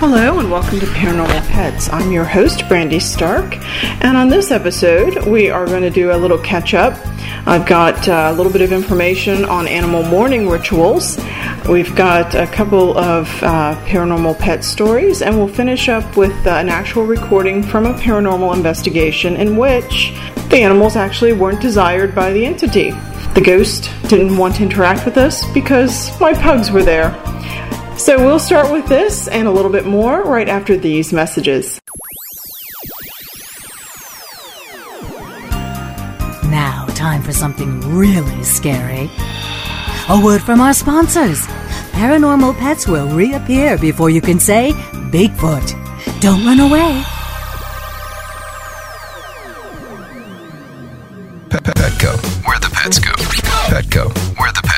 Hello and welcome to Paranormal Pets. I'm your host, Brandy Stark, and on this episode, we are going to do a little catch up. I've got uh, a little bit of information on animal mourning rituals. We've got a couple of uh, paranormal pet stories, and we'll finish up with uh, an actual recording from a paranormal investigation in which the animals actually weren't desired by the entity. The ghost didn't want to interact with us because my pugs were there. So we'll start with this and a little bit more right after these messages. Now, time for something really scary. A word from our sponsors. Paranormal pets will reappear before you can say Bigfoot. Don't run away.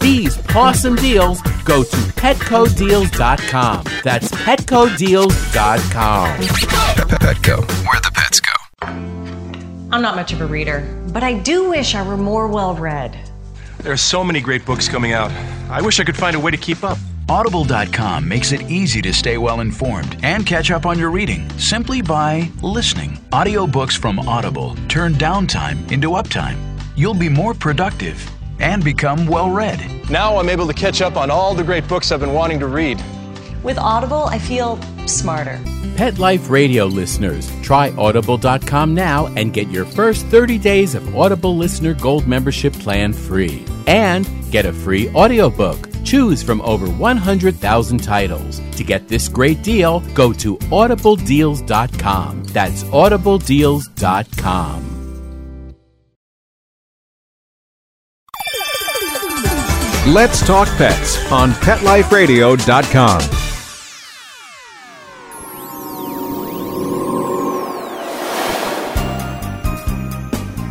these awesome deals, go to petcodeals.com. That's petcodeals.com. Petco, where the pets go. I'm not much of a reader, but I do wish I were more well read. There are so many great books coming out. I wish I could find a way to keep up. Audible.com makes it easy to stay well informed and catch up on your reading simply by listening. Audiobooks from Audible turn downtime into uptime. You'll be more productive and become well read. Now I'm able to catch up on all the great books I've been wanting to read. With Audible, I feel smarter. Pet Life Radio listeners, try audible.com now and get your first 30 days of Audible Listener Gold membership plan free. And get a free audiobook. Choose from over 100,000 titles. To get this great deal, go to audibledeals.com. That's audibledeals.com. Let's Talk Pets on PetLifeRadio.com.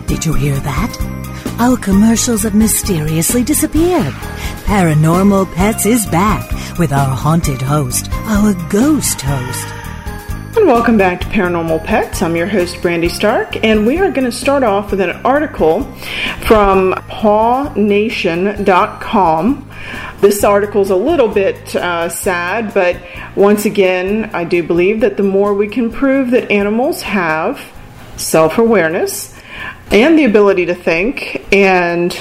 Did you hear that? Our commercials have mysteriously disappeared. Paranormal Pets is back with our haunted host, our ghost host. And welcome back to Paranormal Pets. I'm your host, Brandy Stark, and we are going to start off with an article from pawnation.com. This article is a little bit uh, sad, but once again, I do believe that the more we can prove that animals have self awareness and the ability to think and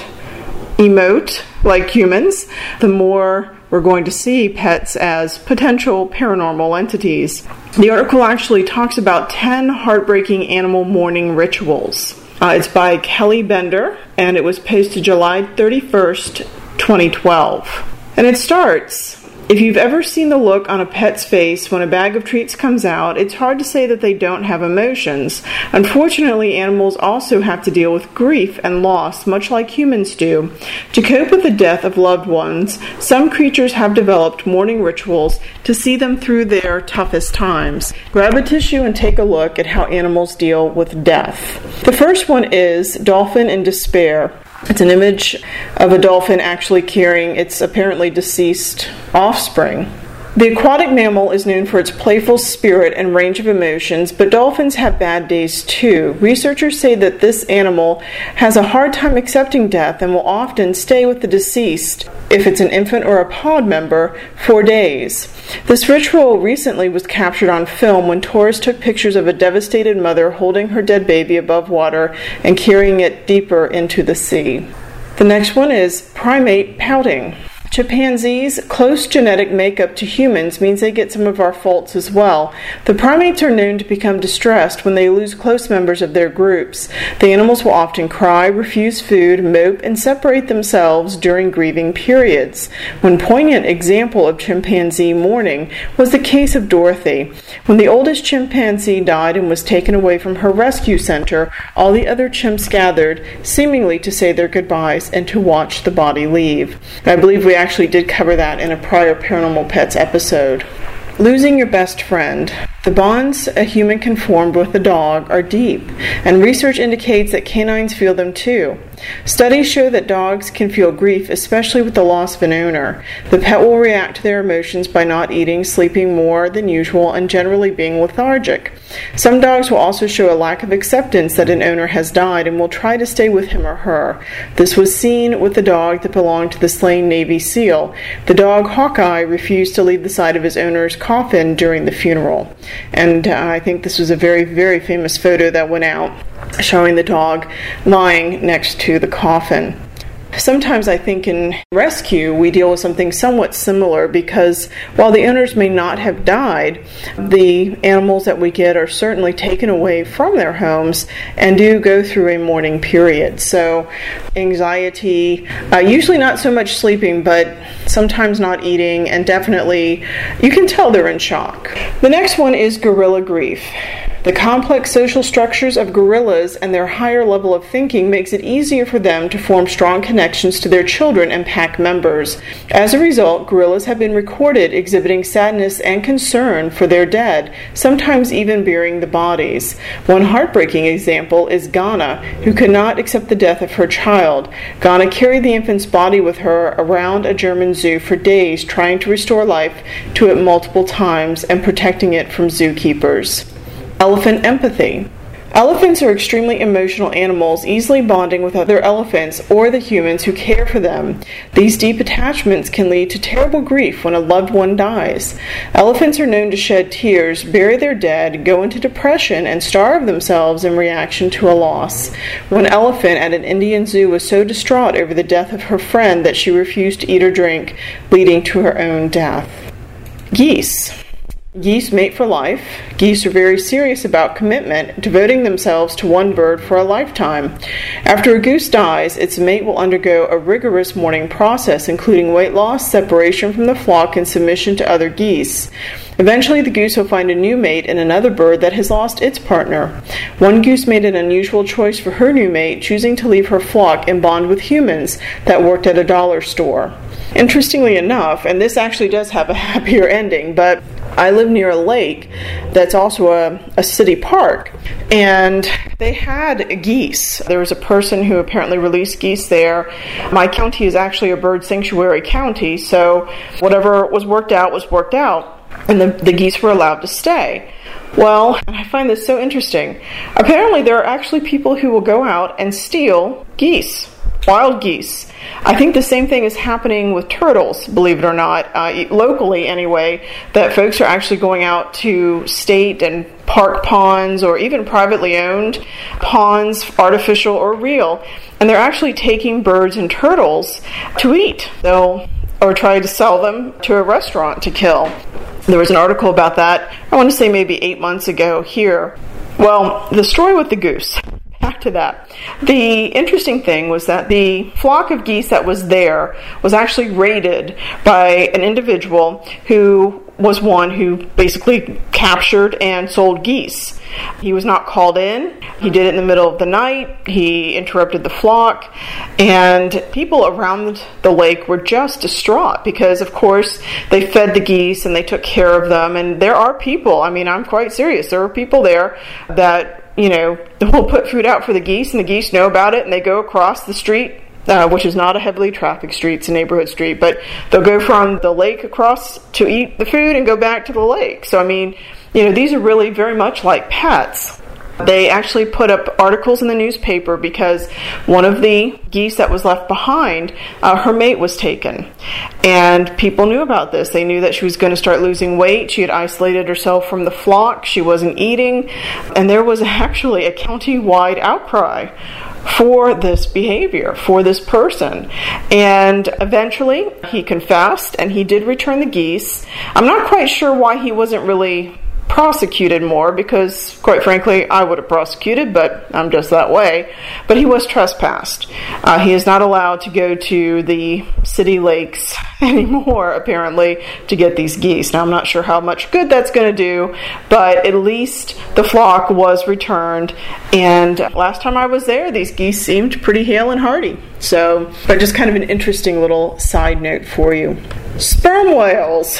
emote like humans, the more we're going to see pets as potential paranormal entities. The article actually talks about 10 heartbreaking animal mourning rituals. Uh, it's by Kelly Bender and it was posted July 31st, 2012. And it starts If you've ever seen the look on a pet's face when a bag of treats comes out, it's hard to say that they don't have emotions. Unfortunately, animals also have to deal with grief and loss, much like humans do. To cope with the death of loved ones, some creatures have developed mourning rituals to see them through their toughest times. Grab a tissue and take a look at how animals deal with death. The first one is Dolphin in Despair. It's an image of a dolphin actually carrying its apparently deceased offspring. The aquatic mammal is known for its playful spirit and range of emotions, but dolphins have bad days too. Researchers say that this animal has a hard time accepting death and will often stay with the deceased, if it's an infant or a pod member, for days. This ritual recently was captured on film when tourists took pictures of a devastated mother holding her dead baby above water and carrying it deeper into the sea. The next one is primate pouting. Chimpanzees' close genetic makeup to humans means they get some of our faults as well. The primates are known to become distressed when they lose close members of their groups. The animals will often cry, refuse food, mope, and separate themselves during grieving periods. One poignant example of chimpanzee mourning was the case of Dorothy. When the oldest chimpanzee died and was taken away from her rescue center, all the other chimps gathered, seemingly to say their goodbyes and to watch the body leave. I believe we actually did cover that in a prior Paranormal Pets episode. Losing your best friend. The bonds a human can form with a dog are deep, and research indicates that canines feel them too. Studies show that dogs can feel grief, especially with the loss of an owner. The pet will react to their emotions by not eating, sleeping more than usual, and generally being lethargic. Some dogs will also show a lack of acceptance that an owner has died and will try to stay with him or her. This was seen with the dog that belonged to the slain Navy SEAL. The dog Hawkeye refused to leave the side of his owner's coffin during the funeral. And uh, I think this was a very, very famous photo that went out showing the dog lying next to the coffin. Sometimes I think in rescue we deal with something somewhat similar because while the owners may not have died, the animals that we get are certainly taken away from their homes and do go through a mourning period. So, anxiety, uh, usually not so much sleeping, but sometimes not eating, and definitely you can tell they're in shock. The next one is gorilla grief. The complex social structures of gorillas and their higher level of thinking makes it easier for them to form strong connections to their children and pack members. As a result, gorillas have been recorded exhibiting sadness and concern for their dead, sometimes even burying the bodies. One heartbreaking example is Gana, who could not accept the death of her child. Gana carried the infant's body with her around a German zoo for days, trying to restore life to it multiple times and protecting it from zookeepers. Elephant empathy. Elephants are extremely emotional animals, easily bonding with other elephants or the humans who care for them. These deep attachments can lead to terrible grief when a loved one dies. Elephants are known to shed tears, bury their dead, go into depression, and starve themselves in reaction to a loss. One elephant at an Indian zoo was so distraught over the death of her friend that she refused to eat or drink, leading to her own death. Geese. Geese mate for life. Geese are very serious about commitment, devoting themselves to one bird for a lifetime. After a goose dies, its mate will undergo a rigorous mourning process, including weight loss, separation from the flock, and submission to other geese. Eventually, the goose will find a new mate in another bird that has lost its partner. One goose made an unusual choice for her new mate, choosing to leave her flock and bond with humans that worked at a dollar store. Interestingly enough, and this actually does have a happier ending, but I live near a lake that's also a, a city park, and they had geese. There was a person who apparently released geese there. My county is actually a bird sanctuary county, so whatever was worked out was worked out, and the, the geese were allowed to stay. Well, I find this so interesting. Apparently, there are actually people who will go out and steal geese wild geese. I think the same thing is happening with turtles, believe it or not, uh, locally anyway, that folks are actually going out to state and park ponds or even privately owned ponds, artificial or real, and they're actually taking birds and turtles to eat. They'll or try to sell them to a restaurant to kill. There was an article about that, I want to say maybe eight months ago here. Well, the story with the goose to that. The interesting thing was that the flock of geese that was there was actually raided by an individual who was one who basically captured and sold geese. He was not called in. He did it in the middle of the night. He interrupted the flock. And people around the lake were just distraught because, of course, they fed the geese and they took care of them. And there are people, I mean, I'm quite serious, there are people there that you know, we'll put food out for the geese, and the geese know about it, and they go across the street uh, which is not a heavily trafficked street, it's a neighborhood street, but they'll go from the lake across to eat the food and go back to the lake. So, I mean, you know, these are really very much like pets. They actually put up articles in the newspaper because one of the geese that was left behind, uh, her mate was taken. And people knew about this. They knew that she was going to start losing weight. She had isolated herself from the flock. She wasn't eating. And there was actually a county wide outcry for this behavior, for this person. And eventually he confessed and he did return the geese. I'm not quite sure why he wasn't really prosecuted more because, quite frankly, I would have prosecuted, but I'm just that way. But he was trespassed. Uh, he is not allowed to go to the city lakes anymore, apparently, to get these geese. Now, I'm not sure how much good that's going to do, but at least the flock was returned. And last time I was there, these geese seemed pretty hale and hearty. So, but just kind of an interesting little side note for you. Sperm whales.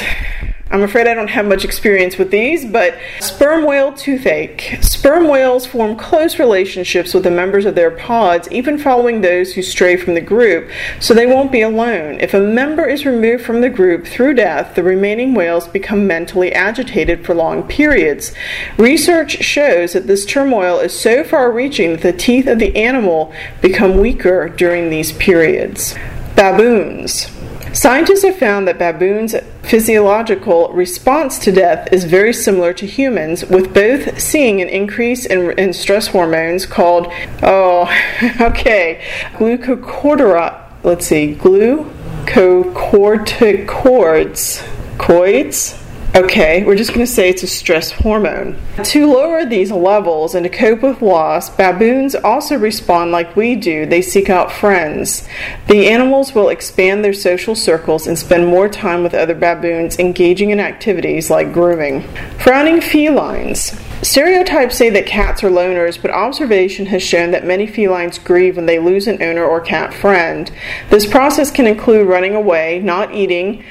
I'm afraid I don't have much experience with these, but sperm whale toothache. Sperm whales form close relationships with the members of their pods, even following those who stray from the group, so they won't be alone. If a member is removed from the group through death, the remaining whales become mentally agitated for long periods. Research shows that this turmoil is so far reaching that the teeth of the animal become weaker during these periods. Baboons. Scientists have found that baboons' physiological response to death is very similar to humans, with both seeing an increase in, in stress hormones called, oh, okay, glucocorticoids. Let's see, glucocorticoids. Coids? Okay, we're just going to say it's a stress hormone. To lower these levels and to cope with loss, baboons also respond like we do. They seek out friends. The animals will expand their social circles and spend more time with other baboons, engaging in activities like grooming. Frowning felines. Stereotypes say that cats are loners, but observation has shown that many felines grieve when they lose an owner or cat friend. This process can include running away, not eating,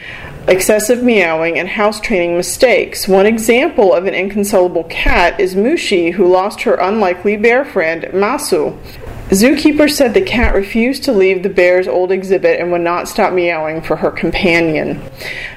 excessive meowing, and house training mistakes. One example of an inconsolable cat is Mushi, who lost her unlikely bear friend, Masu. Zookeeper said the cat refused to leave the bear's old exhibit and would not stop meowing for her companion.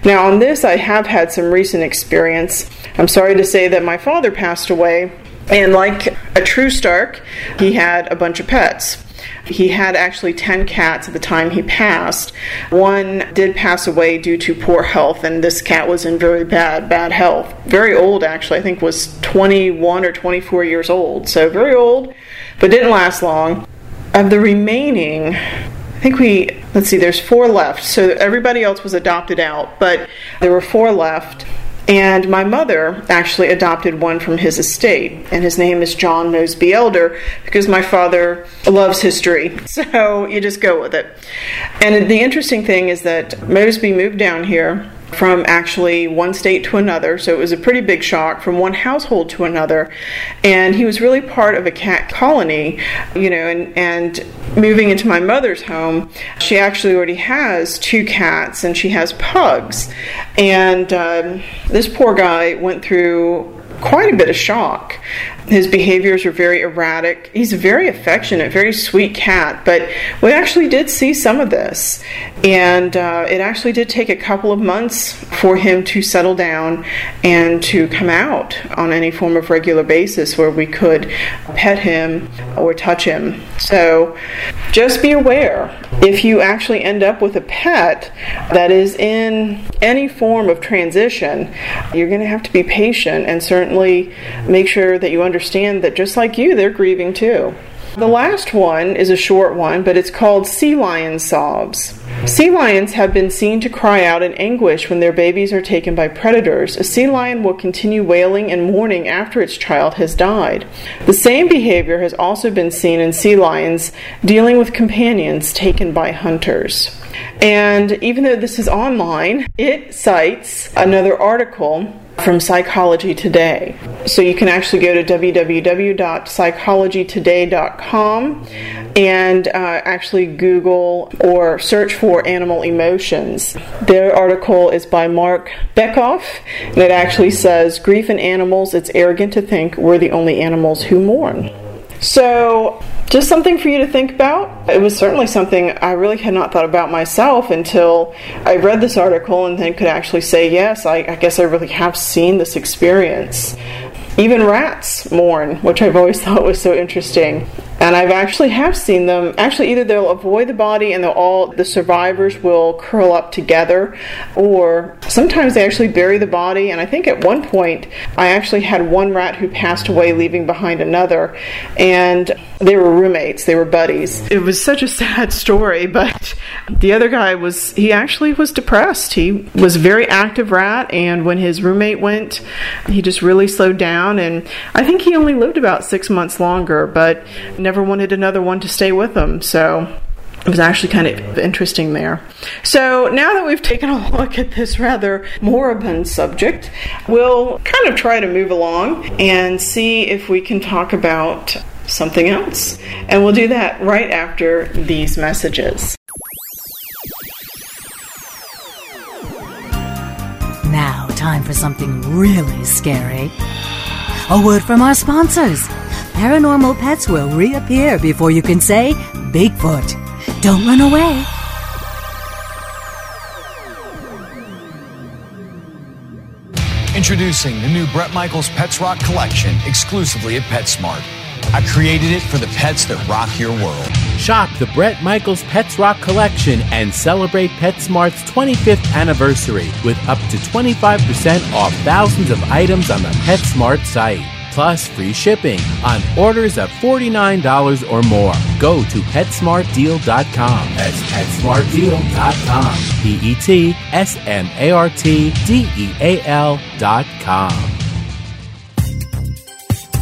Now, on this, I have had some recent experience. I'm sorry to say that my father passed away, and like a true Stark, he had a bunch of pets. He had actually 10 cats at the time he passed. One did pass away due to poor health, and this cat was in very bad, bad health. Very old, actually. I think was 21 or 24 years old. So very old, but didn't last long. Of the remaining, I think we, let's see, there's four left. So everybody else was adopted out, but there were four left. And my mother actually adopted one from his estate, and his name is John Mosby Elder because my father loves history. So you just go with it. And the interesting thing is that Mosby moved down here from actually one state to another. So it was a pretty big shock from one household to another. And he was really part of a cat colony, you know, and, and moving into my mother's home, she actually already has two cats and she has pugs. And um, this poor guy went through quite a bit of shock. His behaviors are very erratic. He's a very affectionate, very sweet cat, but we actually did see some of this. And uh, it actually did take a couple of months for him to settle down and to come out on any form of regular basis where we could pet him or touch him. So just be aware if you actually end up with a pet that is in any form of transition, you're going to have to be patient and certainly make sure that you understand that just like you, they're grieving too. The last one is a short one, but it's called Sea Lion Sobs. Sea lions have been seen to cry out in anguish when their babies are taken by predators. A sea lion will continue wailing and mourning after its child has died. The same behavior has also been seen in sea lions dealing with companions taken by hunters. And even though this is online, it cites another article from Psychology Today. So you can actually go to www.psychologytoday.com and uh, actually Google or search for animal emotions. Their article is by Marc Bekoff, and it actually says Grief in Animals, it's arrogant to think we're the only animals who mourn. So, just something for you to think about. It was certainly something I really had not thought about myself until I read this article and then could actually say, yes, I, I guess I really have seen this experience. Even rats mourn, which I've always thought was so interesting. And I've actually have seen them. Actually, either they'll avoid the body and they'll all the survivors will curl up together, or sometimes they actually bury the body. And I think at one point I actually had one rat who passed away, leaving behind another, and they were roommates. They were buddies. It was such a sad story, but the other guy was he actually was depressed. He was a very active rat, and when his roommate went, he just really slowed down. And I think he only lived about six months longer, but never wanted another one to stay with him. So it was actually kind of interesting there. So now that we've taken a look at this rather moribund subject, we'll kind of try to move along and see if we can talk about something else. And we'll do that right after these messages. Now, time for something really scary. A word from our sponsors. Paranormal pets will reappear before you can say Bigfoot. Don't run away. Introducing the new Bret Michaels Pets Rock collection exclusively at PetSmart. I created it for the pets that rock your world. Shop the Bret Michaels Pets Rock collection and celebrate PetSmart's 25th anniversary with up to 25% off thousands of items on the PetSmart site. Plus free shipping on orders of $49 or more. Go to PetSmartDeal.com. That's PetSmartDeal.com. P E T S M A R T D E A L.com.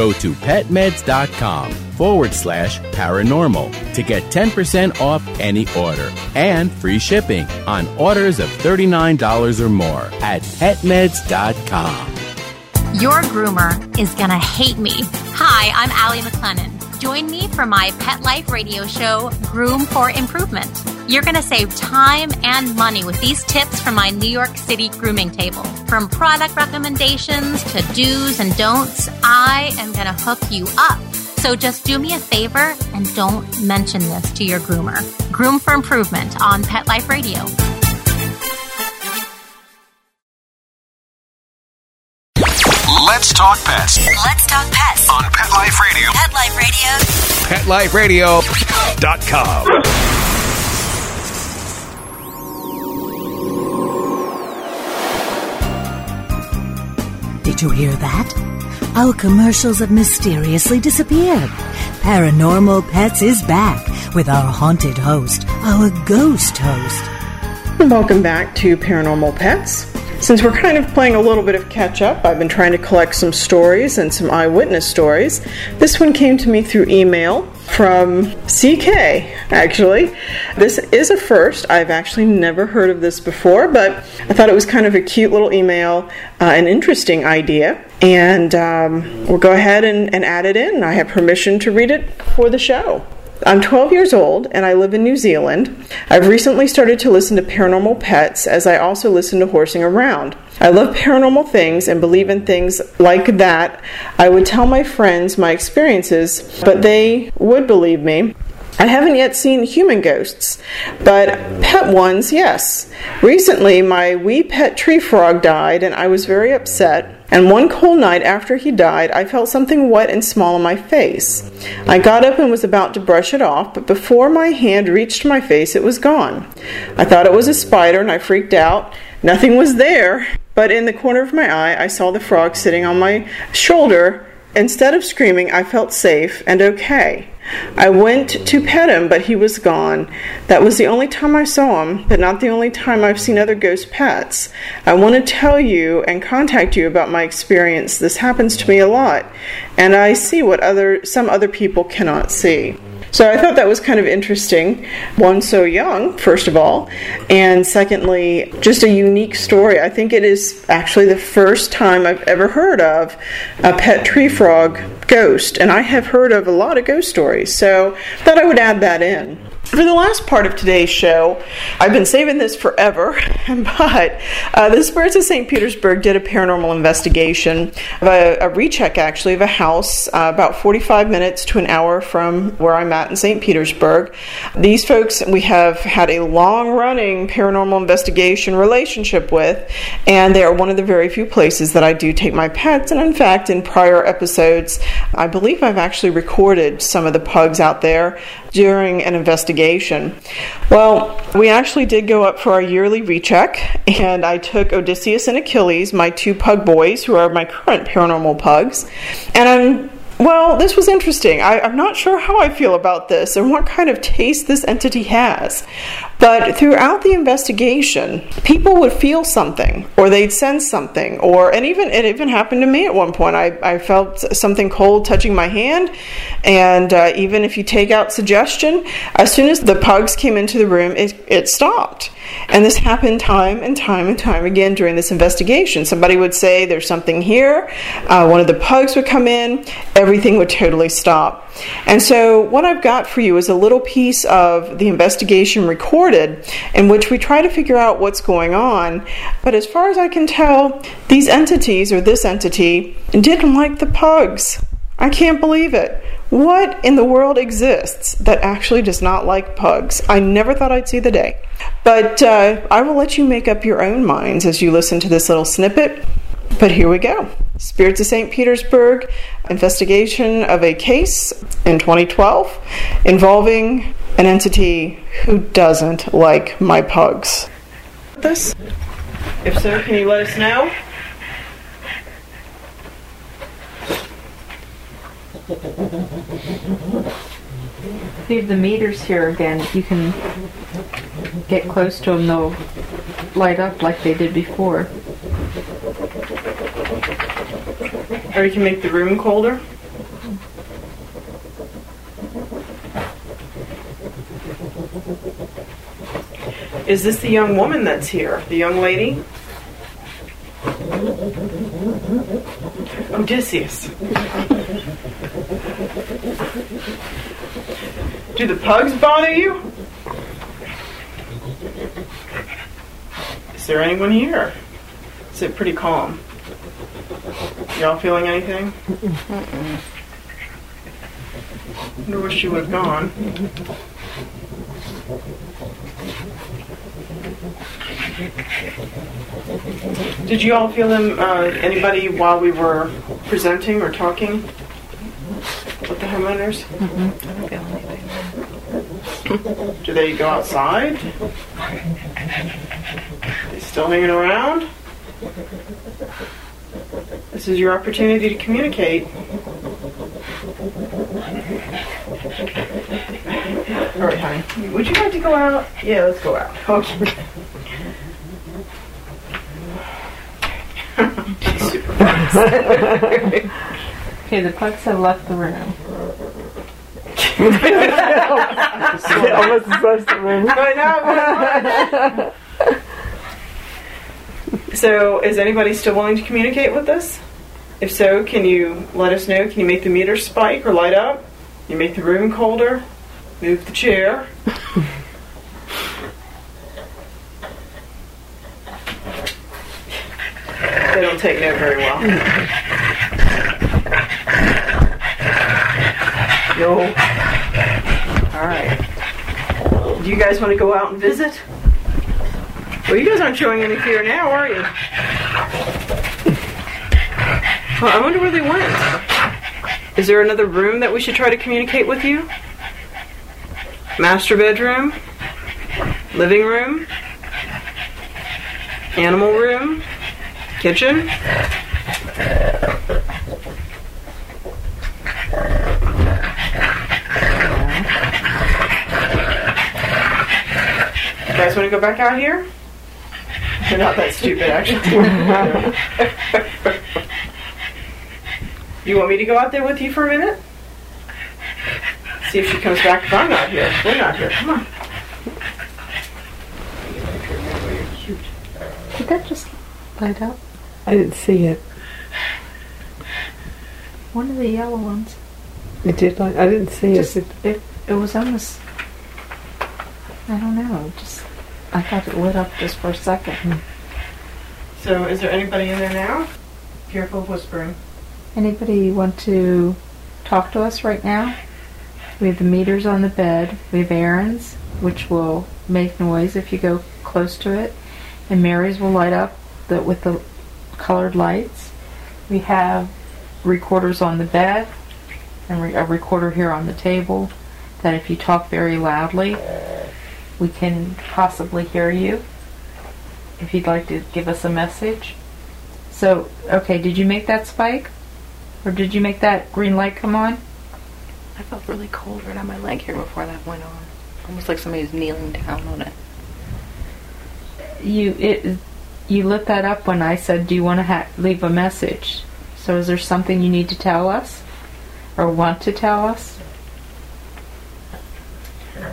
To petmeds.com forward slash paranormal to get 10% off any order and free shipping on orders of $39 or more at petmeds.com. Your groomer is gonna hate me. Hi, I'm Allie McLennan. Join me for my Pet Life radio show, Groom for Improvement. You're gonna save time and money with these tips from my New York City grooming table. From product recommendations to do's and don'ts, I am gonna hook you up. So just do me a favor and don't mention this to your groomer. Groom for Improvement on Pet Life Radio. Let's talk pets Let's talk pets on Pet Life Radio. Pet Life Radio. PetLifeRadio.com. Did you hear that? Our commercials have mysteriously disappeared. Paranormal Pets is back with our haunted host, our ghost host. Welcome back to Paranormal Pets. Since we're kind of playing a little bit of catch up, I've been trying to collect some stories and some eyewitness stories. This one came to me through email. from CK, actually. This is a first. I've actually never heard of this before, but I thought it was kind of a cute little email, uh, an interesting idea, and um, we'll go ahead and, and add it in. I have permission to read it for the show. I'm 12 years old and I live in New Zealand. I've recently started to listen to paranormal pets as I also listen to horsing around. I love paranormal things and believe in things like that. I would tell my friends my experiences, but they would believe me. I haven't yet seen human ghosts, but pet ones, yes. Recently, my wee pet tree frog died, and I was very upset. And one cold night after he died, I felt something wet and small on my face. I got up and was about to brush it off, but before my hand reached my face, it was gone. I thought it was a spider, and I freaked out. Nothing was there, but in the corner of my eye, I saw the frog sitting on my shoulder. Instead of screaming, I felt safe and okay. I went to pet him, but he was gone. That was the only time I saw him, but not the only time I've seen other ghost pets. I want to tell you and contact you about my experience. This happens to me a lot, and I see what other some other people cannot see. So I thought that was kind of interesting. One, so young, first of all, and secondly, just a unique story. I think it is actually the first time I've ever heard of a pet tree frog ghost, and I have heard of a lot of ghost stories, so thought I would add that in. For the last part of today's show, I've been saving this forever, but uh, the Spirits of St. Petersburg did a paranormal investigation, a, a recheck actually, of a house uh, about 45 minutes to an hour from where I'm at in St. Petersburg. These folks we have had a long running paranormal investigation relationship with, and they are one of the very few places that I do take my pets. And in fact, in prior episodes, I believe I've actually recorded some of the pugs out there during an investigation. Well, we actually did go up for our yearly recheck, and I took Odysseus and Achilles, my two pug boys, who are my current paranormal pugs, and I'm well, this was interesting. I, am not sure how I feel about this and what kind of taste this entity has. But throughout the investigation, people would feel something or they'd sense something, or and even it even happened to me at one point. I, I felt something cold touching my hand, and uh, even if you take out suggestion, as soon as the pugs came into the room, it, it stopped. And this happened time and time and time again during this investigation. Somebody would say, There's something here. Uh, one of the pugs would come in. Everything would totally stop. And so, what I've got for you is a little piece of the investigation recorded in which we try to figure out what's going on. But as far as I can tell, these entities, or this entity, didn't like the pugs. I can't believe it. What in the world exists that actually does not like pugs? I never thought I'd see the day. But uh, I will let you make up your own minds as you listen to this little snippet. But here we go Spirits of St. Petersburg investigation of a case in 2012 involving an entity who doesn't like my pugs. This? If so, can you let us know? Leave the meters here again. You can get close to them, they'll light up like they did before. Or you can make the room colder. Is this the young woman that's here? The young lady? Odysseus. Do the pugs bother you? Is there anyone here? Is it pretty calm? Y'all feeling anything? I wish she have gone. Did you all feel them, uh, anybody, while we were presenting or talking with the homeowners? I don't feel anything. Do they go outside? Are they still hanging around? This is your opportunity to communicate. All right, honey. Would you like to go out? Yeah, let's go out. Okay. okay, the pugs have left the room. Almost as close to. I know. so, is anybody still willing to communicate with us? If so, can you let us know? Can you make the meter spike or light up? You make the room colder? Move the chair. they don't take no very well. No. All right. Do you guys want to go out and visit? Well, you guys aren't showing any fear now, are you? I wonder where they went. Is there another room that we should try to communicate with you? Master bedroom? Living room? Animal room? Kitchen? You guys want to go back out here? You're not that stupid, actually. you want me to go out there with you for a minute? See if she comes back if I'm not here. We're not here. Come on. Did that just light up? I didn't see it. One of the yellow ones. It did like I didn't see Just, it. it. It was almost. I don't know. Just I thought it lit up just for a second. So, is there anybody in there now? Careful of whispering. Anybody want to talk to us right now? We have the meters on the bed. We have Aaron's, which will make noise if you go close to it, and Mary's will light up the, with the colored lights. We have recorders on the bed and re- a recorder here on the table. That if you talk very loudly, we can possibly hear you. If you'd like to give us a message. So, okay, did you make that spike? Or did you make that green light come on? I felt really cold right on my leg here before that went on. Almost like somebody was kneeling down on it. You it you lit that up when I said, "Do you want to ha- leave a message?" So, is there something you need to tell us, or want to tell us?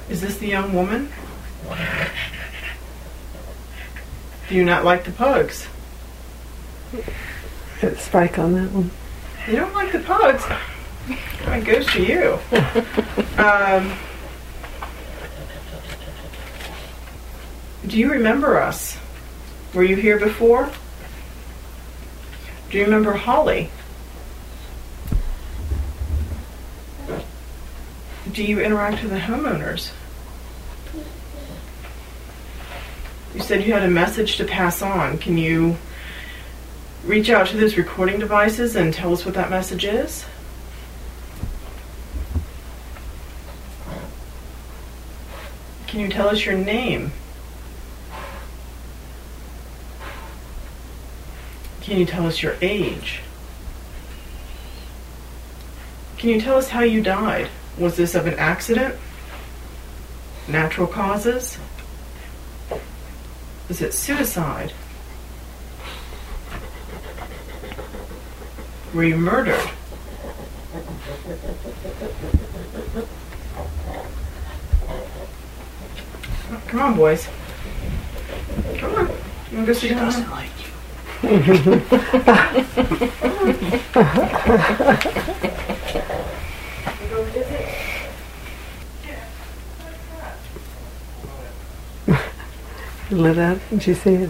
Is this the young woman? Do you not like the pugs? Hit spike on that one. You don't like the pugs? That goes to you. um, do you remember us? Were you here before? Do you remember Holly? Do you interact with the homeowners? You said you had a message to pass on. Can you reach out to those recording devices and tell us what that message is? Can you tell us your name? Can you tell us your age? Can you tell us how you died? Was this of an accident? Natural causes? Is it suicide? Were you murdered? Come on, boys. Come on. You want to go sit down? now? Lit up. Did you see it?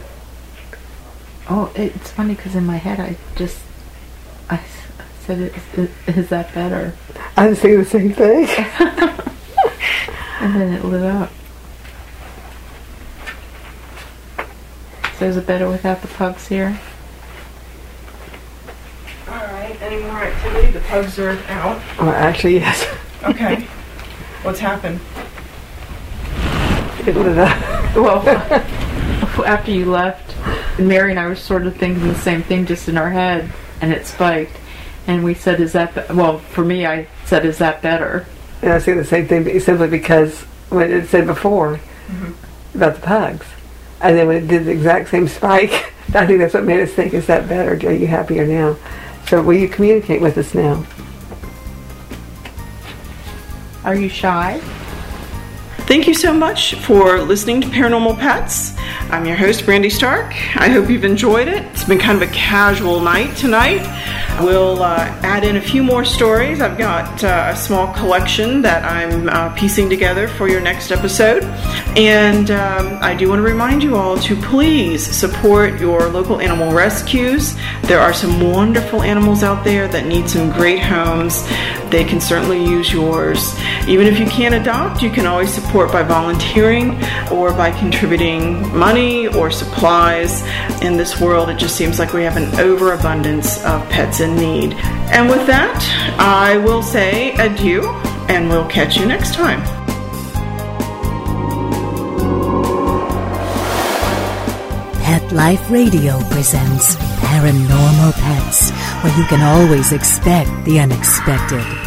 Oh, it's funny because in my head I just I s- said, "Is, is that better?" I was thinking the same thing. and then it lit up. So is it better without the pugs here? Alright, any more activity? The pugs are out. Well, actually, yes. Okay. What's happened? It lit up. Well, after you left, Mary and I were sort of thinking the same thing just in our head, and it spiked. And we said, "Is that be-? well?" For me, I said, "Is that better?" And I was thinking the same thing, simply because when it said before Mhm. about the pugs, and then when it did the exact same spike, I think that's what made us think, is that better? Are you happier now? So will you communicate with us now? Are you shy? Thank you so much for listening to Paranormal Pets. I'm your host, Brandy Stark. I hope you've enjoyed it. It's been kind of a casual night tonight. We'll uh, add in a few more stories. I've got uh, a small collection that I'm uh, piecing together for your next episode. And um, I do want to remind you all to please support your local animal rescues. There are some wonderful animals out there that need some great homes. They can certainly use yours. Even if you can't adopt, you can always support by volunteering or by contributing money or supplies. In this world, it just seems like we have an overabundance of pets in need. And with that, I will say adieu and we'll catch you next time. Pet Life Radio presents Paranormal Pets, where you can always expect the unexpected.